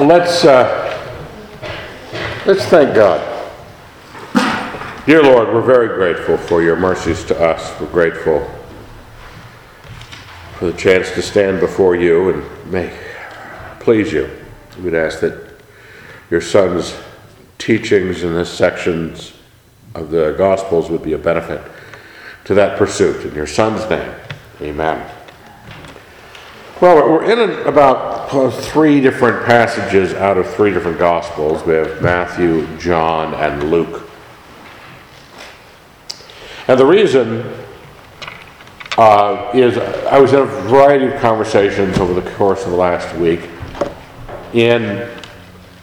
Let's, uh, let's thank God. Dear Lord, we're very grateful for your mercies to us. We're grateful for the chance to stand before you and make, please you. We'd ask that your son's teachings in this sections of the Gospels would be a benefit to that pursuit. In your son's name, amen. Well, we're in about three different passages out of three different Gospels. We have Matthew, John, and Luke. And the reason uh, is I was in a variety of conversations over the course of the last week, and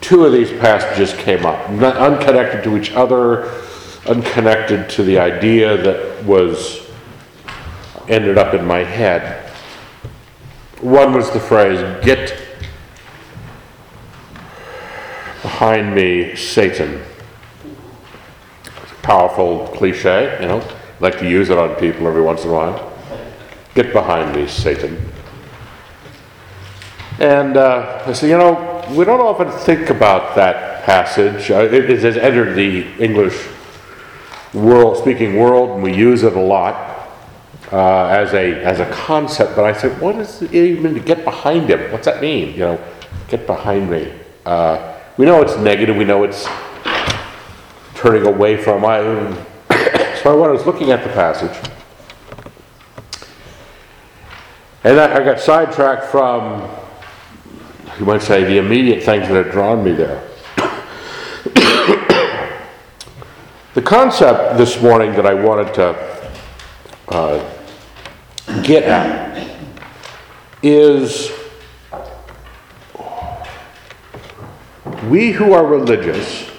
two of these passages came up, unconnected to each other, unconnected to the idea that was ended up in my head. One was the phrase, get behind me, Satan. Powerful cliche, you know. I like to use it on people every once in a while. Get behind me, Satan. And uh, I said, you know, we don't often think about that passage. Uh, it, it has entered the English world, speaking world, and we use it a lot uh, as a as a concept, but I said, what does it even mean to get behind him? What's that mean? You know, get behind me. Uh, we know it's negative. We know it's turning away from. So when I was looking at the passage, and I, I got sidetracked from, you might say, the immediate things that had drawn me there. the concept this morning that I wanted to uh, get at is we who are religious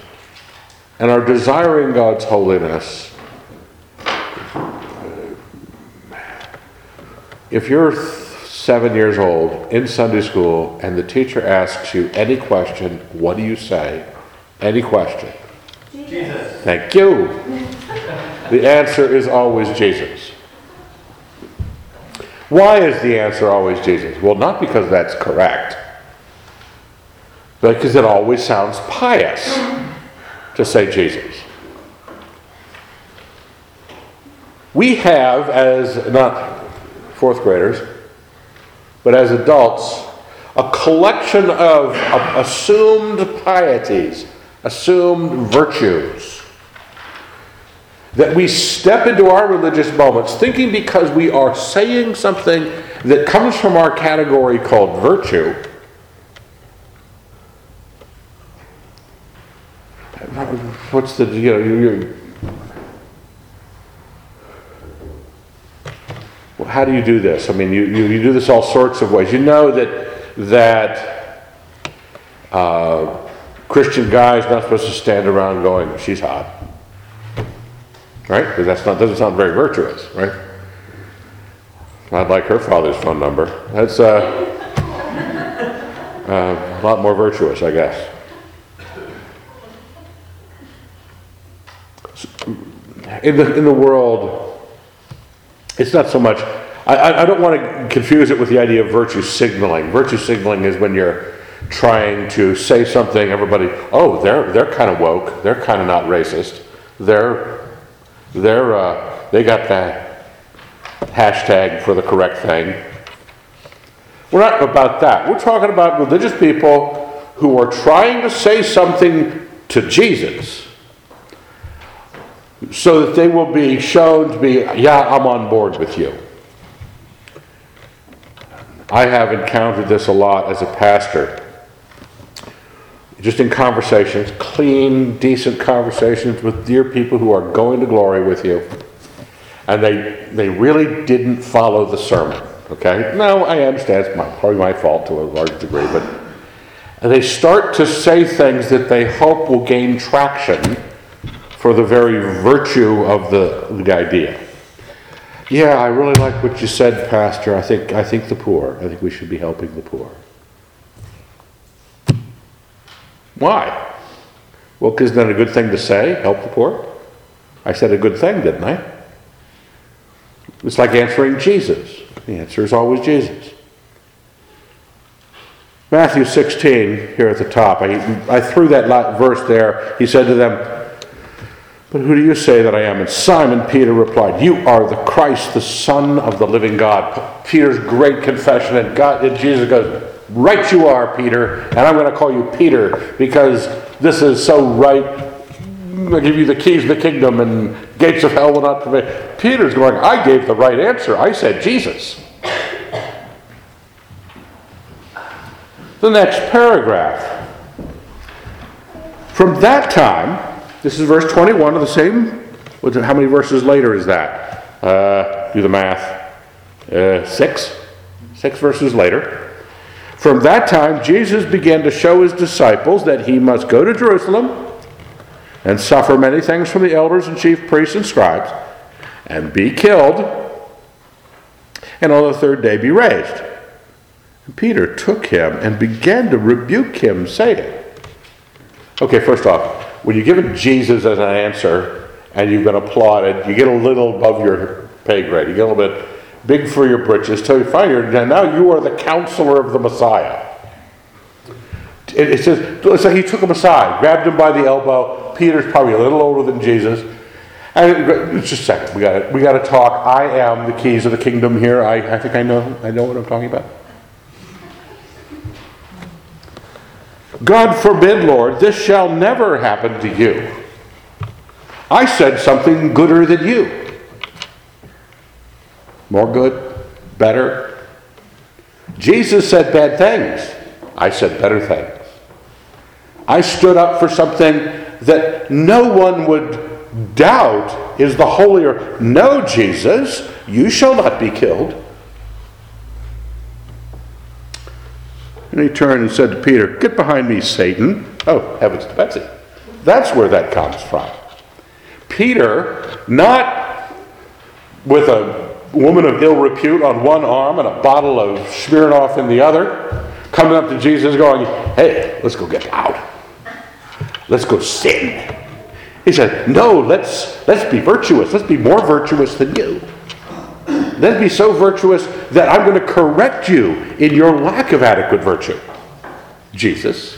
and are desiring God's holiness, if you're seven years old in Sunday school and the teacher asks you any question, what do you say? Any question? Jesus. Thank you. The answer is always Jesus. Why is the answer always Jesus? Well, not because that's correct, but because it always sounds pious to say Jesus. We have, as not fourth graders, but as adults, a collection of, assumed pieties, assumed virtues that we step into our religious moments thinking because we are saying something that comes from our category called virtue. What's the, you know, you, well, how do you do this? I mean, you, you, you, do this all sorts of ways. You know that, that uh, Christian guy is not supposed to stand around going, she's hot right? Because that's not doesn't sound very virtuous, right? I'd like her father's phone number. That's uh, uh, a lot more virtuous, I guess. In the in the world, it's not so much. I, I don't want to confuse it with the idea of virtue signaling. Virtue signaling is when you're trying to say something, everybody, oh, they're they're kind of woke, they're kind of not racist, they're they're, uh, they got that hashtag for the correct thing. We're not about that. We're talking about religious people who are trying to say something to Jesus so that they will be shown to be, yeah, I'm on board with you. I have encountered this a lot as a pastor just in conversations, clean, decent conversations with dear people who are going to glory with you. And they, they really didn't follow the sermon. Okay? No, I understand it's my, probably my fault to a large degree, but they start to say things that they hope will gain traction for the very virtue of the, the idea. Yeah, I really like what you said, Pastor. I think I think the poor. I think we should be helping the poor. Why? Well, it's not a good thing to say, help the poor. I said a good thing, didn't I? It's like answering Jesus. The answer is always Jesus. Matthew 16, here at the top, I, I threw that verse there. He said to them, But who do you say that I am? And Simon Peter replied, You are the Christ, the Son of the living God. Peter's great confession, and, God, and Jesus goes, Right you are, Peter, and I'm going to call you Peter because this is so right. I'll give you the keys of the kingdom, and gates of hell will not prevail. Peter's going, I gave the right answer. I said Jesus. The next paragraph. From that time, this is verse 21 of the same. How many verses later is that? Uh, do the math. Uh, six. Six verses later. From that time, Jesus began to show his disciples that he must go to Jerusalem and suffer many things from the elders and chief priests and scribes and be killed and on the third day be raised. And Peter took him and began to rebuke him, saying, Okay, first off, when you're given Jesus as an answer and you've been applauded, you get a little above your pay grade. You get a little bit big for your britches till you find your now you are the counselor of the Messiah. It, it says it's like he took him aside, grabbed him by the elbow. Peter's probably a little older than Jesus. And just a second, we got we got to talk. I am the keys of the kingdom here. I, I think I know I know what I'm talking about. God forbid, Lord, this shall never happen to you. I said something gooder than you. More good, better. Jesus said bad things. I said better things. I stood up for something that no one would doubt is the holier. No, Jesus, you shall not be killed. And he turned and said to Peter, Get behind me, Satan. Oh, heavens to Betsy. That's where that comes from. Peter, not with a woman of ill repute on one arm and a bottle of Smirnoff in the other, coming up to Jesus going, Hey, let's go get loud. Let's go sin. He said, No, let's, let's be virtuous. Let's be more virtuous than you. Let's be so virtuous that I'm going to correct you in your lack of adequate virtue. Jesus.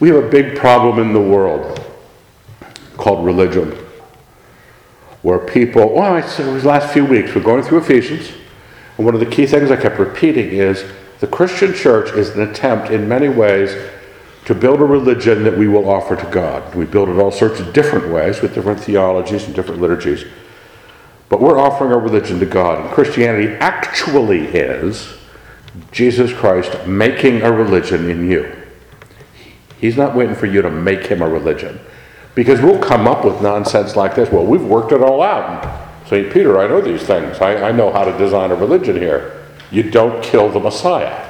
We have a big problem in the world called religion, where people, well, I said these last few weeks, we're going through Ephesians, and one of the key things I kept repeating is the Christian church is an attempt in many ways to build a religion that we will offer to God. We build it all sorts of different ways with different theologies and different liturgies. But we're offering our religion to God. And Christianity actually is Jesus Christ making a religion in you. He's not waiting for you to make him a religion. Because we'll come up with nonsense like this. Well, we've worked it all out. St. Peter, I know these things. I, I know how to design a religion here. You don't kill the Messiah.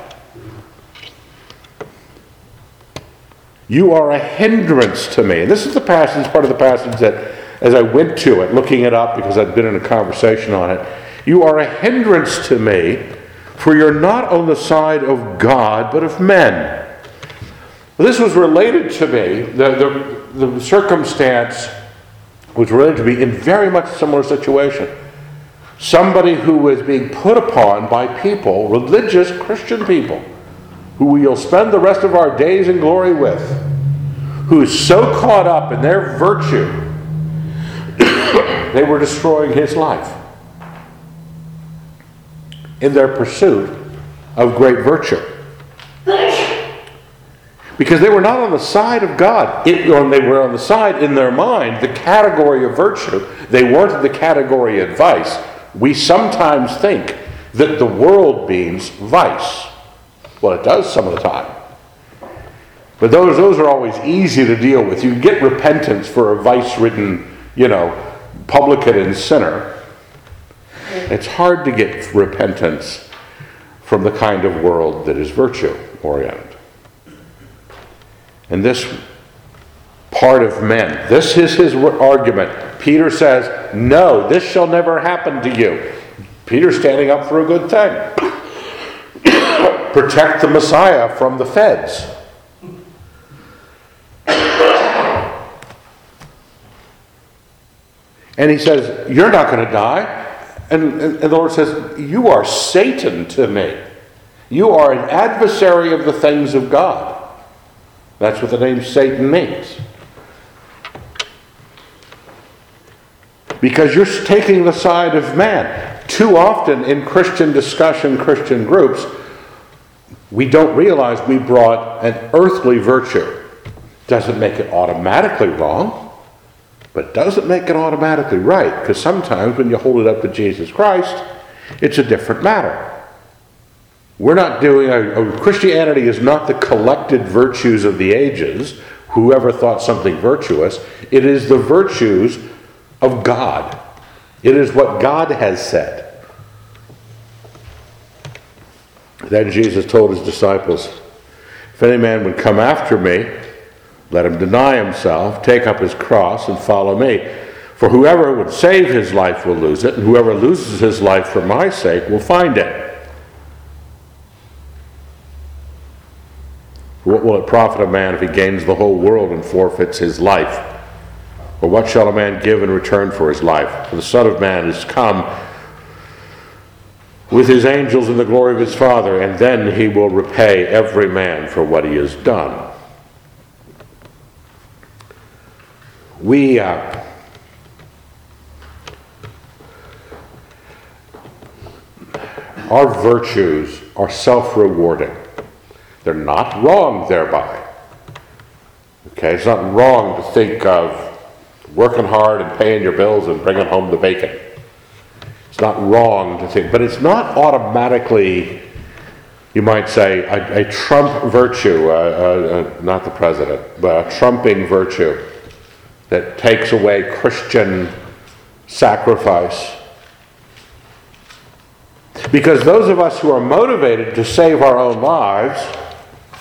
You are a hindrance to me. And this is the passage, part of the passage that, as I went to it, looking it up because I'd been in a conversation on it, you are a hindrance to me, for you're not on the side of God, but of men. This was related to me, the, the, the circumstance was related to me in very much similar situation. Somebody who was being put upon by people, religious Christian people, who we'll spend the rest of our days in glory with, who is so caught up in their virtue, they were destroying his life in their pursuit of great virtue. Because they were not on the side of God. It, they were on the side in their mind, the category of virtue. They weren't the category of vice. We sometimes think that the world means vice. Well, it does some of the time. But those, those are always easy to deal with. You get repentance for a vice ridden, you know, publican and sinner. It's hard to get repentance from the kind of world that is virtue oriented. And this part of men, this is his argument. Peter says, No, this shall never happen to you. Peter's standing up for a good thing protect the Messiah from the feds. And he says, You're not going to die. And, and, and, the Lord says, You are Satan to me. You are an adversary of the things of God. That's what the name Satan means. Because you're taking the side of man. Too often in Christian discussion, Christian groups, we don't realize we brought an earthly virtue. Doesn't make it automatically wrong, but doesn't make it automatically right. Because sometimes when you hold it up to Jesus Christ, it's a different matter. We're not doing, a, Christianity is not the collected virtues of the ages, whoever thought something virtuous. It is the virtues of God. It is what God has said. Then Jesus told his disciples, If any man would come after me, let him deny himself, take up his cross, and follow me. For whoever would save his life will lose it, and whoever loses his life for my sake will find it. What will it profit a man if he gains the whole world and forfeits his life? Or what shall a man give in return for his life? For the Son of Man is come with his angels in the glory of his Father, and then he will repay every man for what he has done. We, uh, our virtues are self rewarding. They're not wrong thereby. Okay, it's not wrong to think of working hard and paying your bills and bringing home the bacon. It's not wrong to think, but it's not automatically, you might say, a, a Trump virtue, uh, uh, uh, not the president, but a trumping virtue that takes away Christian sacrifice. Because those of us who are motivated to save our own lives,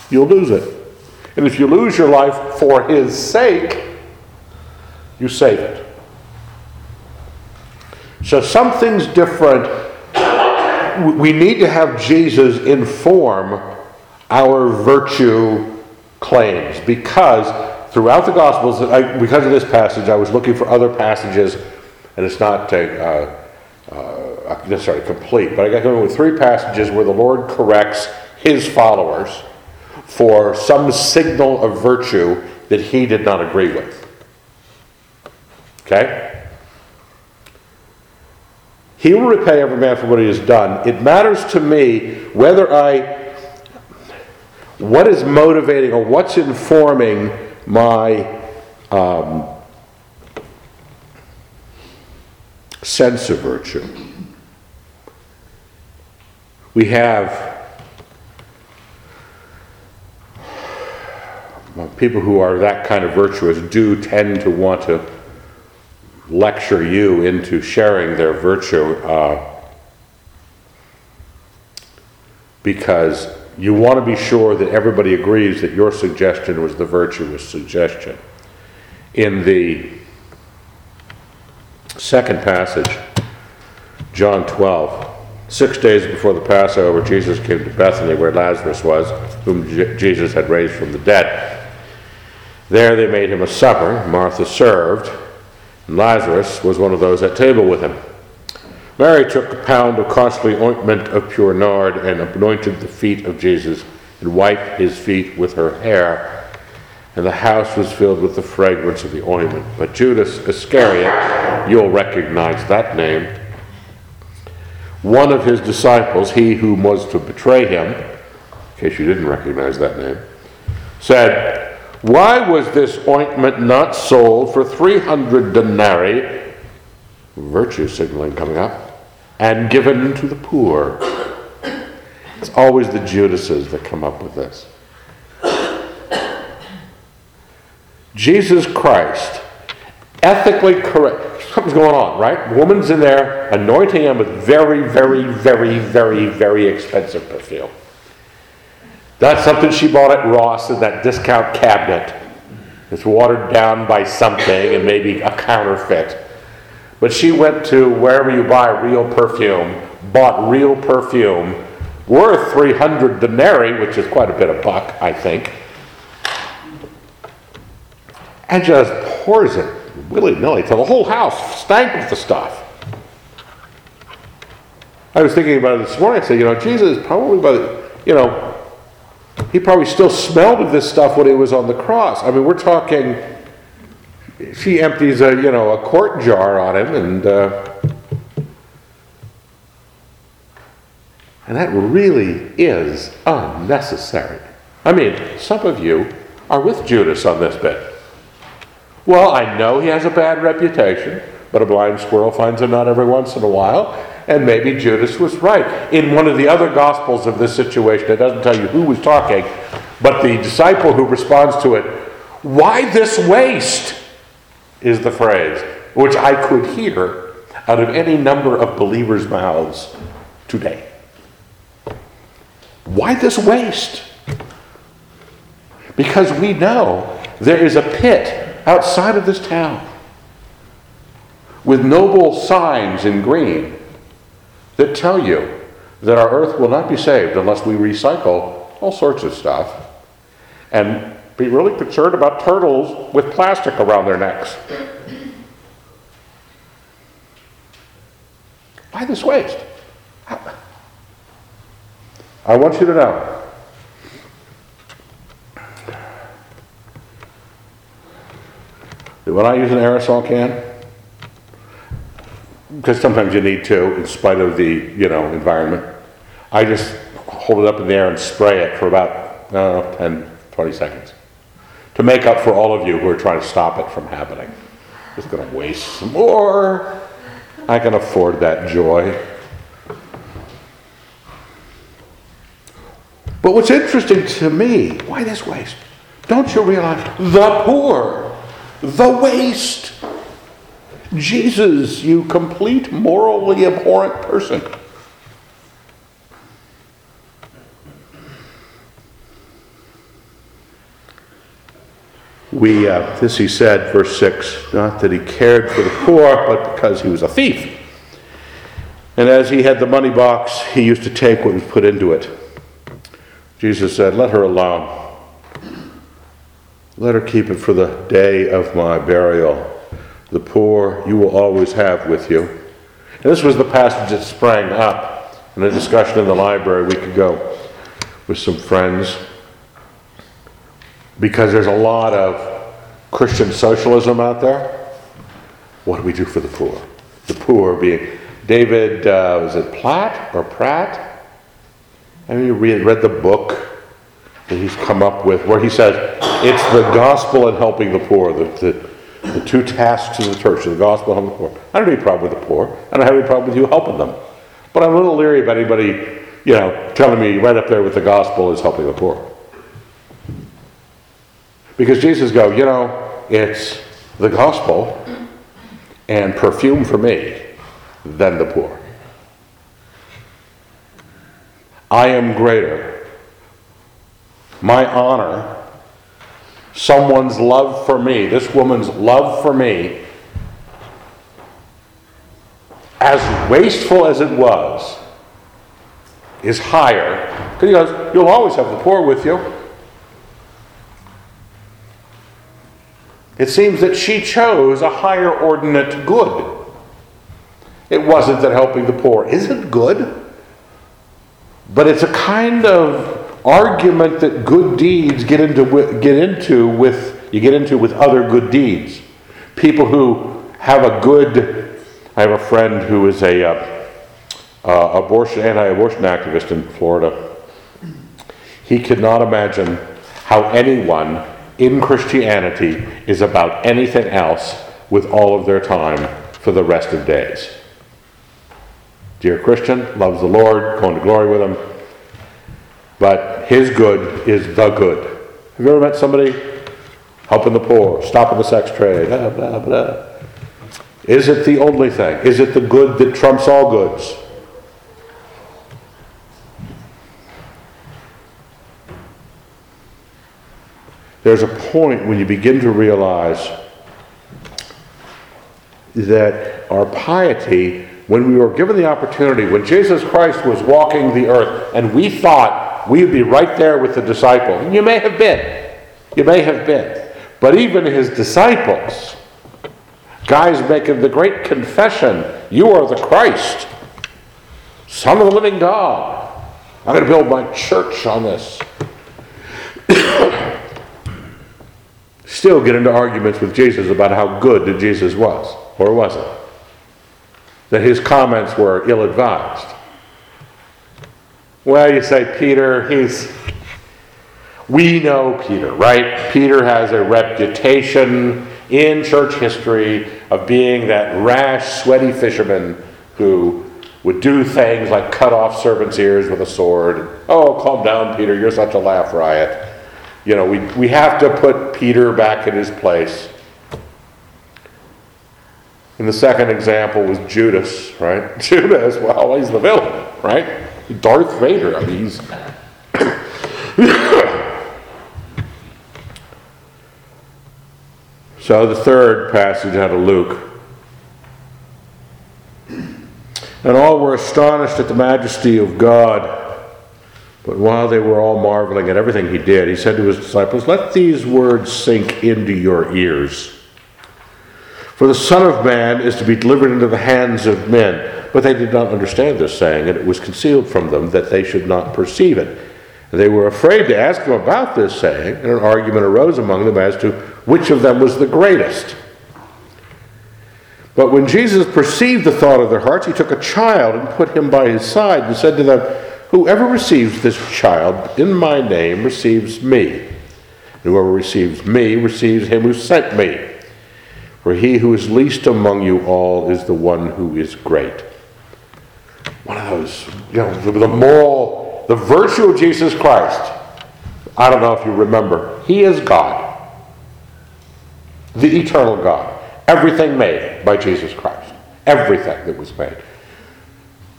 you'll lose it. And if you lose your life for his sake, you save it. So something's different. We need to have Jesus inform our virtue claims because throughout the Gospels, I, because of this passage, I was looking for other passages, and it's not uh, uh, necessarily complete, but I got going with three passages where the Lord corrects his followers for some signal of virtue that he did not agree with. Okay? He will repay every man for what he has done. It matters to me whether I, what is motivating or what's informing my um, sense of virtue. We have people who are that kind of virtuous do tend to want to lecture you into sharing their virtue uh, because you want to be sure that everybody agrees that your suggestion was the virtuous suggestion. In the second passage, John 12, six days before the Passover, Jesus came to Bethany where Lazarus was, whom J- Jesus had raised from the dead. There they made him a supper. Martha served and Lazarus was one of those at table with him. Mary took a pound of costly ointment of pure nard and anointed the feet of Jesus and wiped his feet with her hair. And the house was filled with the fragrance of the ointment. But Judas Iscariot, you'll recognize that name, one of his disciples, he who was to betray him, in case you didn't recognize that name, said, why was this ointment not sold for 300 denarii, virtue signaling coming up, and given to the poor? It's always the Judases that come up with this. Jesus Christ, ethically correct. Something's going on, right? Woman's in there anointing him with very, very, very, very, very expensive perfume. That's something she bought at Ross in that discount cabinet. It's watered down by something and maybe a counterfeit. But she went to wherever you buy real perfume, bought real perfume, worth 300 denarii, which is quite a bit of buck, I think, and just pours it willy nilly till the whole house stank with the stuff. I was thinking about it this morning. I said, you know, Jesus probably by the you know, he probably still smelled of this stuff when he was on the cross. I mean, we're talking, she empties a, you know, a quart jar on him and, uh, and that really is unnecessary. I mean, some of you are with Judas on this bit. Well, I know he has a bad reputation, but a blind squirrel finds a nut every once in a while, and maybe Judas was right. In one of the other gospels of this situation, it doesn't tell you who was talking, but the disciple who responds to it, why this waste? is the phrase, which I could hear out of any number of believers' mouths today. Why this waste? Because we know there is a pit outside of this town with noble signs in green that tell you that our earth will not be saved unless we recycle all sorts of stuff and be really concerned about turtles with plastic around their necks. Why this waste? I want you to know that when I use an aerosol can, because sometimes you need to, in spite of the you know environment, I just hold it up in the air and spray it for about I don't know, 10, 20 seconds to make up for all of you who are trying to stop it from happening. Just to waste some more. I can afford that joy. But what's interesting to me, why this waste? Don't you realize the poor, the waste? Jesus, you complete morally abhorrent person. We, uh, this he said, verse 6, not that he cared for the poor, but because he was a thief. And as he had the money box, he used to take what was put into it. Jesus said, Let her alone. Let her keep it for the day of my burial. The poor you will always have with you. And this was the passage that sprang up in a discussion in the library a week ago with some friends. Because there's a lot of Christian socialism out there. What do we do for the poor? The poor being David, uh, was it Platt or Pratt? I mean, you read, read the book that he's come up with where he says it's the gospel and helping the poor, the, the, the two tasks of the church, the gospel and the poor. I don't have any problem with the poor. I don't have any problem with you helping them. But I'm a little leery about anybody, you know, telling me right up there with the gospel is helping the poor. Because Jesus go, you know, it's the gospel and perfume for me than the poor. I am greater. My honor, someone's love for me, this woman's love for me, as wasteful as it was, is higher. Because he goes, You'll always have the poor with you. It seems that she chose a higher ordinate good. It wasn't that helping the poor isn't good, but it's a kind of argument that good deeds get into get into with you get into with other good deeds. People who have a good. I have a friend who is a uh, uh, abortion anti-abortion activist in Florida. He could not imagine how anyone in Christianity is about anything else with all of their time for the rest of days. Dear Christian, loves the Lord, going to glory with him, but his good is the good. Have you ever met somebody helping the poor, stopping the sex trade, blah, blah, blah? Is it the only thing? Is it the good that trumps all goods? there's a point when you begin to realize that our piety, when we were given the opportunity, when Jesus Christ was walking the earth, and we thought we would be right there with the disciple. and you may have been, you may have been, but even his disciples, guys making the great confession, You are the Christ, Son of the living God. I'm going to build my church on this. Still get into arguments with Jesus about how good Jesus was, or wasn't. That his comments were ill advised. Well, you say, Peter, he's. We know Peter, right? Peter has a reputation in church history of being that rash, sweaty fisherman who would do things like cut off servants' ears with a sword. Oh, calm down, Peter, you're such a laugh riot. You know, we, we have to put Peter back in his place. And the second example was Judas, right? Judas, well, he's the villain, right? Darth Vader, I mean, he's. so the third passage out of Luke And all were astonished at the majesty of God. But while they were all marveling at everything he did, he said to his disciples, Let these words sink into your ears. For the Son of Man is to be delivered into the hands of men. But they did not understand this saying, and it was concealed from them that they should not perceive it. They were afraid to ask him about this saying, and an argument arose among them as to which of them was the greatest. But when Jesus perceived the thought of their hearts, he took a child and put him by his side and said to them, Whoever receives this child in my name receives me. Whoever receives me receives him who sent me. For he who is least among you all is the one who is great. One of those, you know, the moral, the virtue of Jesus Christ. I don't know if you remember. He is God, the eternal God. Everything made by Jesus Christ. Everything that was made.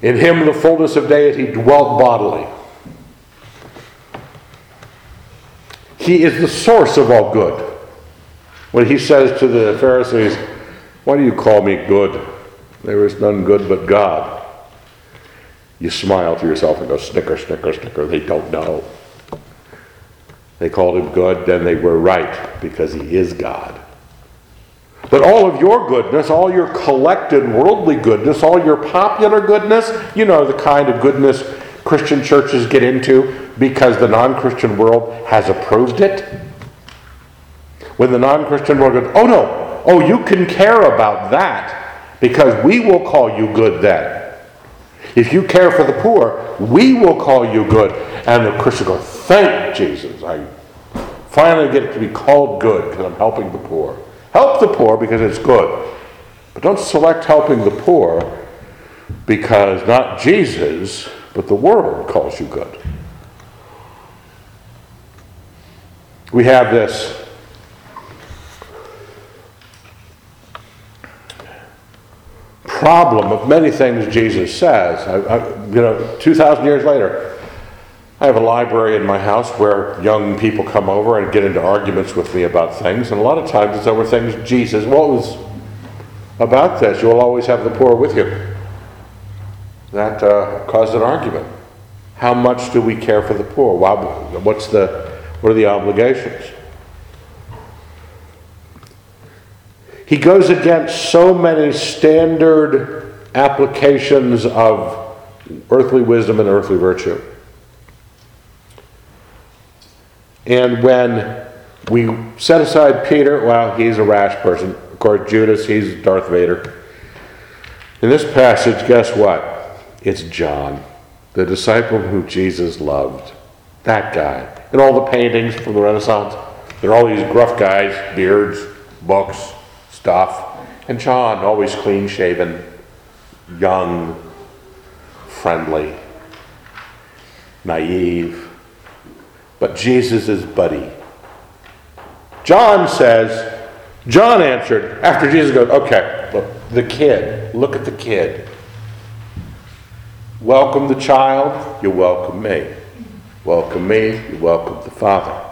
In him, the fullness of deity dwelt bodily. He is the source of all good. When he says to the Pharisees, Why do you call me good? There is none good but God. You smile to yourself and go, Snicker, snicker, snicker. They don't know. They called him good, then they were right because he is God. But all of your goodness, all your collected worldly goodness, all your popular goodness, you know, the kind of goodness Christian churches get into because the non Christian world has approved it. When the non Christian world goes, oh no, oh, you can care about that because we will call you good then. If you care for the poor, we will call you good. And the Christian goes, thank Jesus. I finally get to be called good because I'm helping the poor. Help the poor because it's good. But don't select helping the poor because not Jesus, but the world calls you good. We have this problem of many things Jesus says. I, I, you know, 2,000 years later, I have a library in my house where young people come over and get into arguments with me about things, and a lot of times it's over things Jesus, what was about this? You'll always have the poor with you. That uh, caused an argument. How much do we care for the poor? What's the, what are the obligations? He goes against so many standard applications of earthly wisdom and earthly virtue. And when we set aside Peter, well, he's a rash person. Of course, Judas, he's Darth Vader. In this passage, guess what? It's John, the disciple who Jesus loved. That guy. And all the paintings from the Renaissance, they're all these gruff guys, beards, books, stuff. And John, always clean shaven, young, friendly, naive but Jesus' buddy. John says, John answered, after Jesus goes, okay, look, the kid, look at the kid. Welcome the child, you welcome me. Welcome me, you welcome the Father.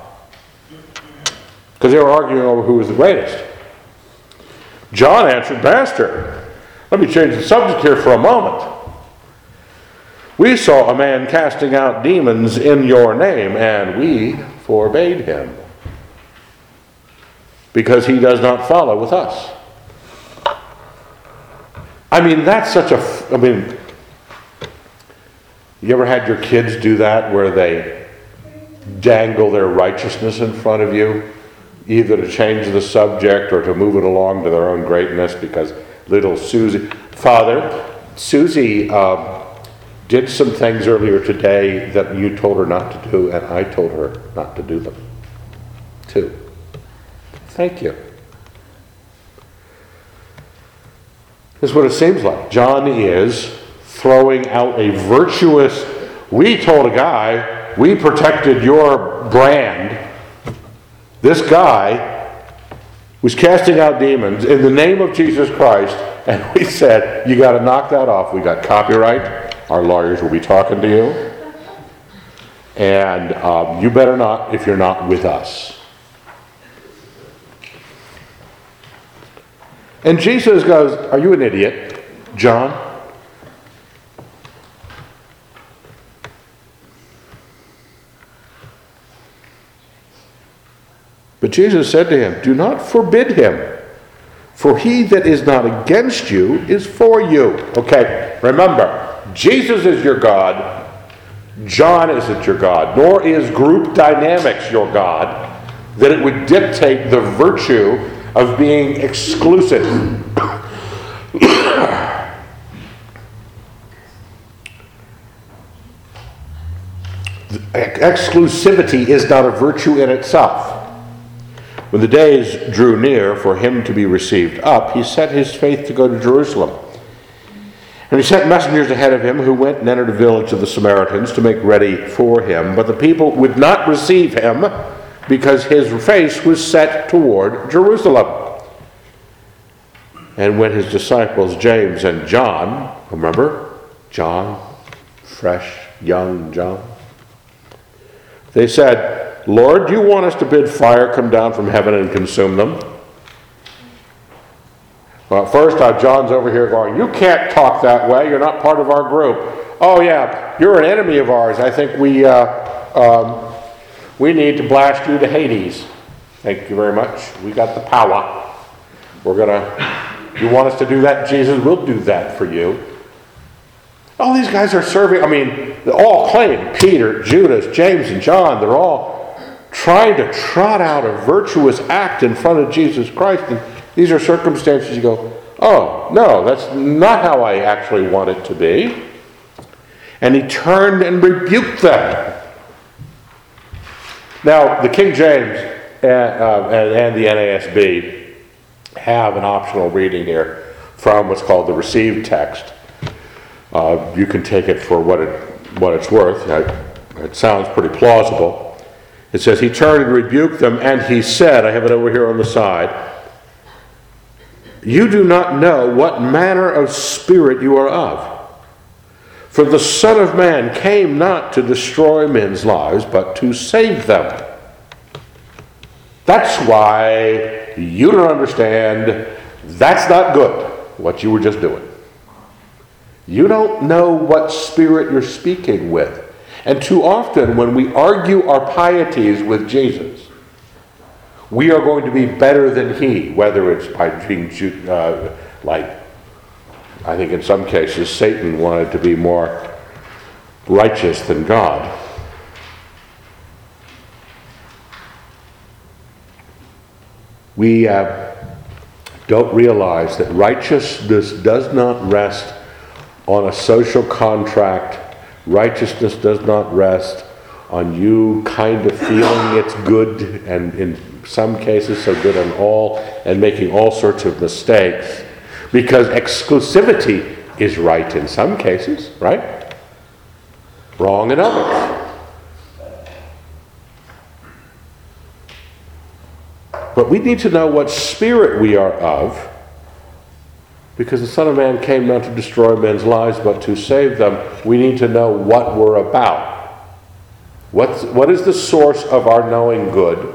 Because they were arguing over who was the greatest. John answered, Master, let me change the subject here for a moment. We saw a man casting out demons in your name, and we forbade him because he does not follow with us. I mean, that's such a. I mean, You ever had your kids do that where they dangle their righteousness in front of you, either to change the subject or to move it along to their own greatness because little Susie, Father, Susie uh, did some things earlier today that you told her not to do, and I told her not to do them too. Thank you. This is what it seems like. John is throwing out a virtuous, we told a guy, we protected your brand. This guy was casting out demons in the name of Jesus Christ, and we said, You got to knock that off. We got copyright. Our lawyers will be talking to you. And um, you better not if you're not with us. And Jesus goes, Are you an idiot, John? But Jesus said to him, Do not forbid him, for he that is not against you is for you. Okay, remember, Jesus is your God. John isn't your God, nor is group dynamics your God, that it would dictate the virtue of being exclusive. Exclusivity is not a virtue in itself. When the days drew near for him to be received up, he set his faith to go to Jerusalem. And he sent messengers ahead of him who went and entered a village of the Samaritans to make ready for him. But the people would not receive him because his face was set toward Jerusalem. And when his disciples, James and John, remember? John, fresh, young John, they said, Lord, do you want us to bid fire come down from heaven and consume them? Well, first, uh, John's over here going, You can't talk that way. You're not part of our group. Oh, yeah, you're an enemy of ours. I think we. Uh, um, we need to blast you to Hades. Thank you very much. We got the power. We're going to, you want us to do that, Jesus? We'll do that for you. All these guys are serving, I mean, they all claim Peter, Judas, James, and John, they're all trying to trot out a virtuous act in front of Jesus Christ. And these are circumstances you go, oh, no, that's not how I actually want it to be. And he turned and rebuked them. Now, the King James and, uh, and, and, the NASB have an optional reading here from what's called the received text. Uh, you can take it for what, it, what it's worth. It sounds pretty plausible. It says, He turned and rebuked them, and he said, I have it over here on the side, You do not know what manner of spirit you are of. For the Son of Man came not to destroy men's lives, but to save them. That's why you don't understand. That's not good, what you were just doing. You don't know what spirit you're speaking with. And too often, when we argue our pieties with Jesus, we are going to be better than he, whether it's by being uh, like I think in some cases Satan wanted to be more righteous than God. We uh, don't realize that righteousness does not rest on a social contract. Righteousness does not rest on you kind of feeling it's good and in some cases so good on all and making all sorts of mistakes because exclusivity is right in some cases, right? Wrong in others. But we need to know what spirit we are of because the Son of Man came not to destroy men's lives but to save them. We need to know what we're about. What's, what is the source of our knowing good?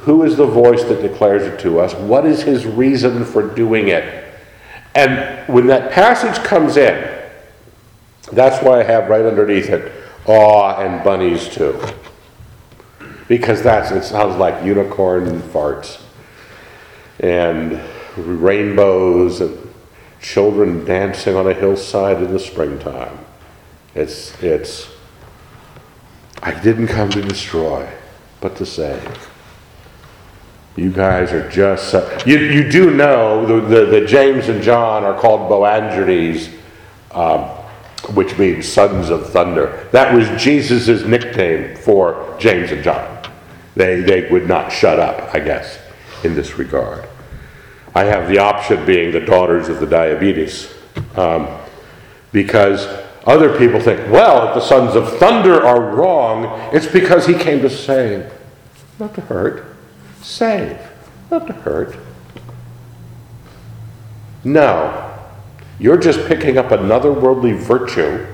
Who is the voice that declares it to us? What is his reason for doing it? And when that passage comes in, that's why I have right underneath it awe and bunnies too. Because that's it sounds like unicorn farts and rainbows and children dancing on a hillside in the springtime. It's, it's, I didn't come to destroy, but to save. You guys are just, so, you, you do know the, the, the James and John are called Boanerges, um, which means sons of thunder. That was Jesus' nickname for James and John. They, they would not shut up, I guess, in this regard. I have the option being the daughters of the diabetes. Um, because other people think, well, if the sons of thunder are wrong, it's because he came to save, not to hurt. Save, not to hurt. No. You're just picking up another worldly virtue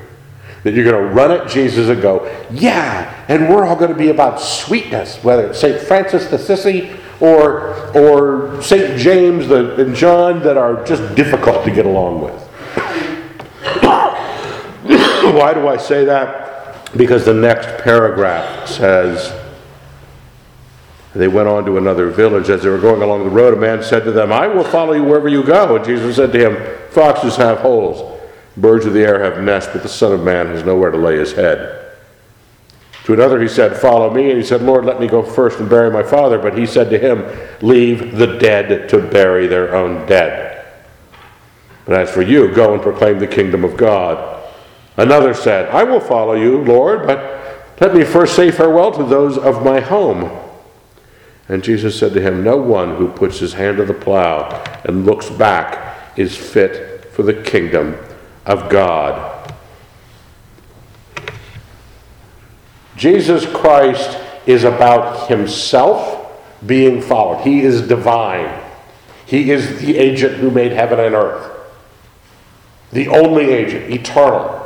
that you're going to run at Jesus and go, yeah, and we're all going to be about sweetness, whether it's St. Francis the Sissy or, or St. James the, and John that are just difficult to get along with. Why do I say that? Because the next paragraph says, they went on to another village. As they were going along the road, a man said to them, I will follow you wherever you go. And Jesus said to him, Foxes have holes, birds of the air have nests, but the Son of Man has nowhere to lay his head. To another he said, Follow me. And he said, Lord, let me go first and bury my father. But he said to him, Leave the dead to bury their own dead. But as for you, go and proclaim the kingdom of God. Another said, I will follow you, Lord, but let me first say farewell to those of my home. And Jesus said to him, No one who puts his hand to the plow and looks back is fit for the kingdom of God. Jesus Christ is about himself being followed. He is divine. He is the agent who made heaven and earth. The only agent, eternal.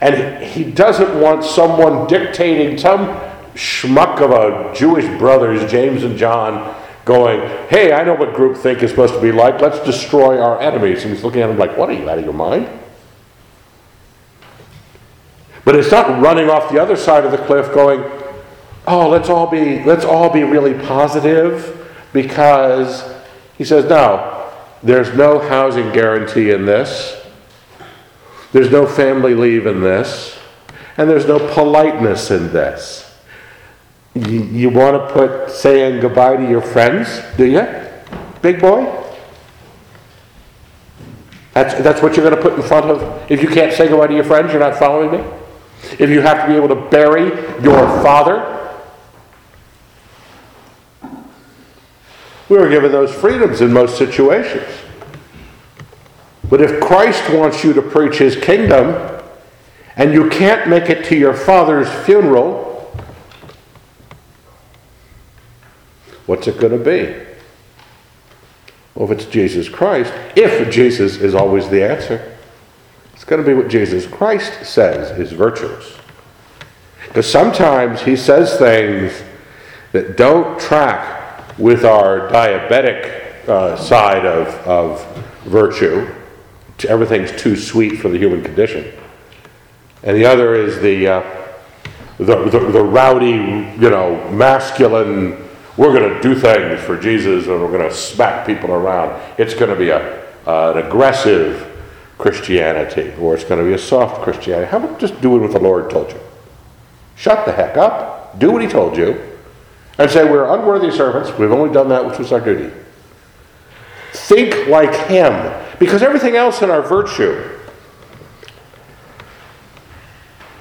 And he doesn't want someone dictating some schmuck of a Jewish brothers, James and John, going, hey, I know what group think is supposed to be like. Let's destroy our enemies. And he's looking at him like, what are you, out of your mind? But it's not running off the other side of the cliff going, oh, let's all be, let's all be really positive because he says, no, there's no housing guarantee in this. There's no family leave in this. And there's no politeness in this. You, you want to put saying goodbye to your friends, do you? Big boy? That's, that's what you're going to put in front of. If you can't say goodbye to your friends, you're not following me? If you have to be able to bury your father, we were given those freedoms in most situations. But if Christ wants you to preach his kingdom and you can't make it to your father's funeral, what's it going to be? Well, if it's Jesus Christ, if Jesus is always the answer, going to be what Jesus Christ says, is virtues. Because sometimes he says things that don't track with our diabetic uh, side of, of virtue everything's too sweet for the human condition. And the other is the, uh, the, the, the, rowdy, you know, masculine, we're going to do things for Jesus and we're going to smack people around. It's going to be a, uh, an aggressive Christianity or it's going to be a soft Christianity. How about just doing what the Lord told you? Shut the heck up, do what He told you, and say, We're unworthy servants. We've only done that which was our duty. Think like Him. Because everything else in our virtue,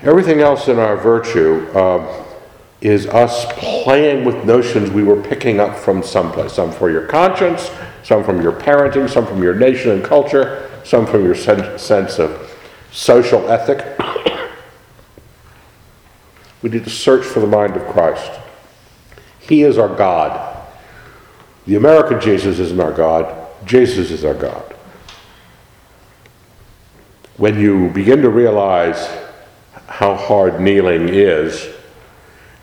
everything else in our virtue um, is us playing with notions we were picking up from someplace. Some for your conscience, some from your parenting, some from your nation and culture, some from your sen- sense of social ethic. we need to search for the mind of Christ. He is our God. The American Jesus isn't our God. Jesus is our God when you begin to realize how hard kneeling is,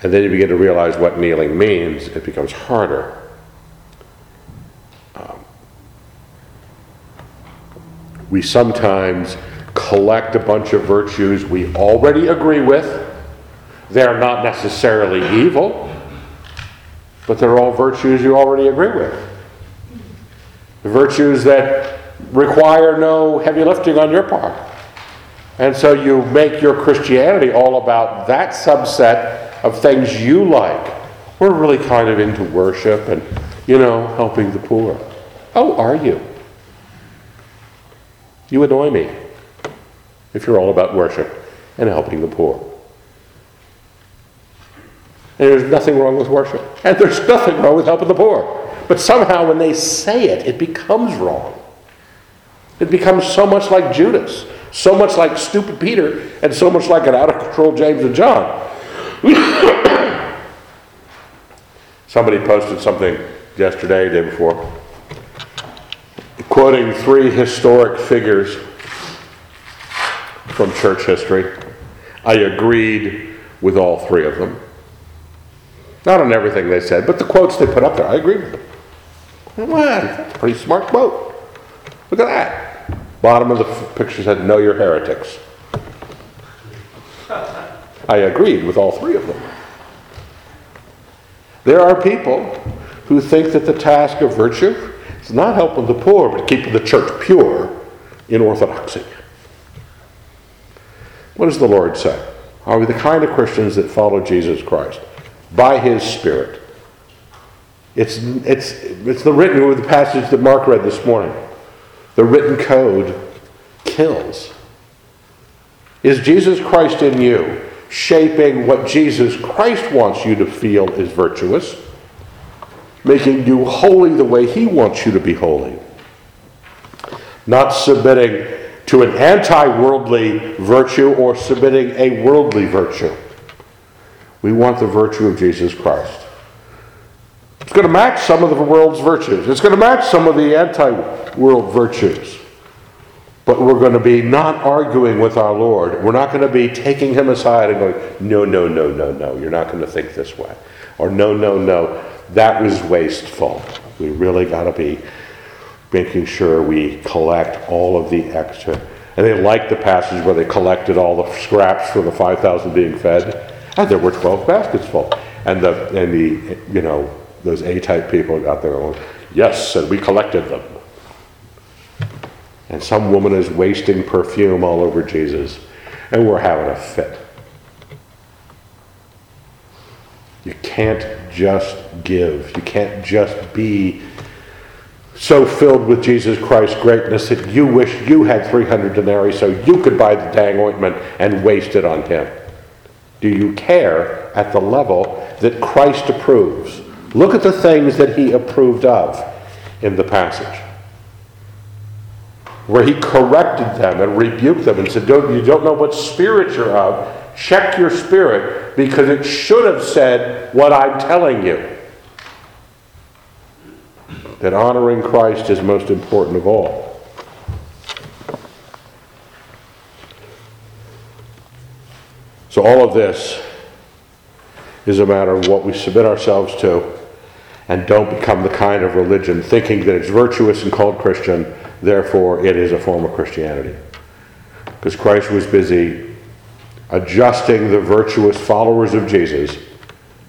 and then you begin to realize what kneeling means, it becomes harder. We sometimes collect a bunch of virtues we already agree with. They're not necessarily evil, but they're all virtues you already agree with. The virtues that require no heavy lifting on your part. And so you make your Christianity all about that subset of things you like. We're really kind of into worship and, you know, helping the poor. Oh, are you? You annoy me if you're all about worship and helping the poor. And there's nothing wrong with worship. And there's nothing wrong with helping the poor. But somehow when they say it, it becomes wrong. It becomes so much like Judas, so much like stupid Peter, and so much like an out of control James and John. Somebody posted something yesterday, day before, quoting three historic figures from church history. I agreed with all three of them. Not on everything they said, but the quotes they put up there, I agree with them. Well, pretty smart quote. Look at that. Bottom of the picture said, Know your heretics. I agreed with all three of them. There are people who think that the task of virtue is not helping the poor, but keeping the church pure in orthodoxy. What does the Lord say? Are we the kind of Christians that follow Jesus Christ by his Spirit? It's, it's, it's the written with the passage that Mark read this morning. The written code kills. Is Jesus Christ in you shaping what Jesus Christ wants you to feel is virtuous, making you holy the way he wants you to be holy? Not submitting to an anti worldly virtue or submitting a worldly virtue. We want the virtue of Jesus Christ. It's going to match some of the world's virtues. It's going to match some of the anti world virtues. But we're going to be not arguing with our Lord. We're not going to be taking him aside and going, no, no, no, no, no, you're not going to think this way. Or no, no, no, that was wasteful. We really got to be making sure we collect all of the extra. And they liked the passage where they collected all the scraps for the 5,000 being fed. And there were 12 baskets full. And the, and the you know, those A-type people got their own, yes, and we collected them. And some woman is wasting perfume all over Jesus, and we're having a fit. You can't just give. You can't just be so filled with Jesus Christ's greatness that you wish you had 300 denarii so you could buy the dang ointment and waste it on him. Do you care at the level that Christ approves? Look at the things that he approved of in the passage. Where he corrected them and rebuked them and said, don't, You don't know what spirit you're of. Check your spirit because it should have said what I'm telling you. That honoring Christ is most important of all. So, all of this is a matter of what we submit ourselves to and don't become the kind of religion thinking that it's virtuous and called Christian, therefore it is a form of Christianity. Because Christ was busy adjusting the virtuous followers of Jesus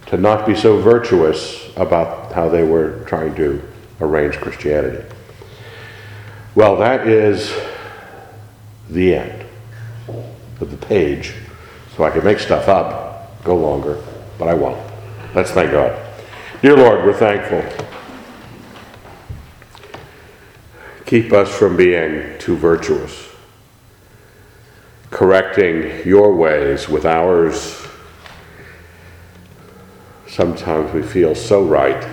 to not be so virtuous about how they were trying to arrange Christianity. Well, that is the end of the page. So I can make stuff up, go longer, but I won't. Let's thank God. Dear Lord, we're thankful. Keep us from being too virtuous, correcting your ways with ours. Sometimes we feel so right,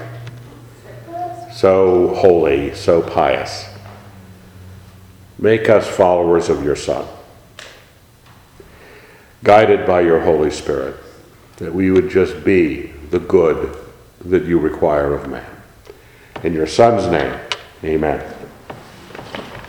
so holy, so pious. Make us followers of your Son, guided by your Holy Spirit, that we would just be the good that you require of man. In your Son's name, amen.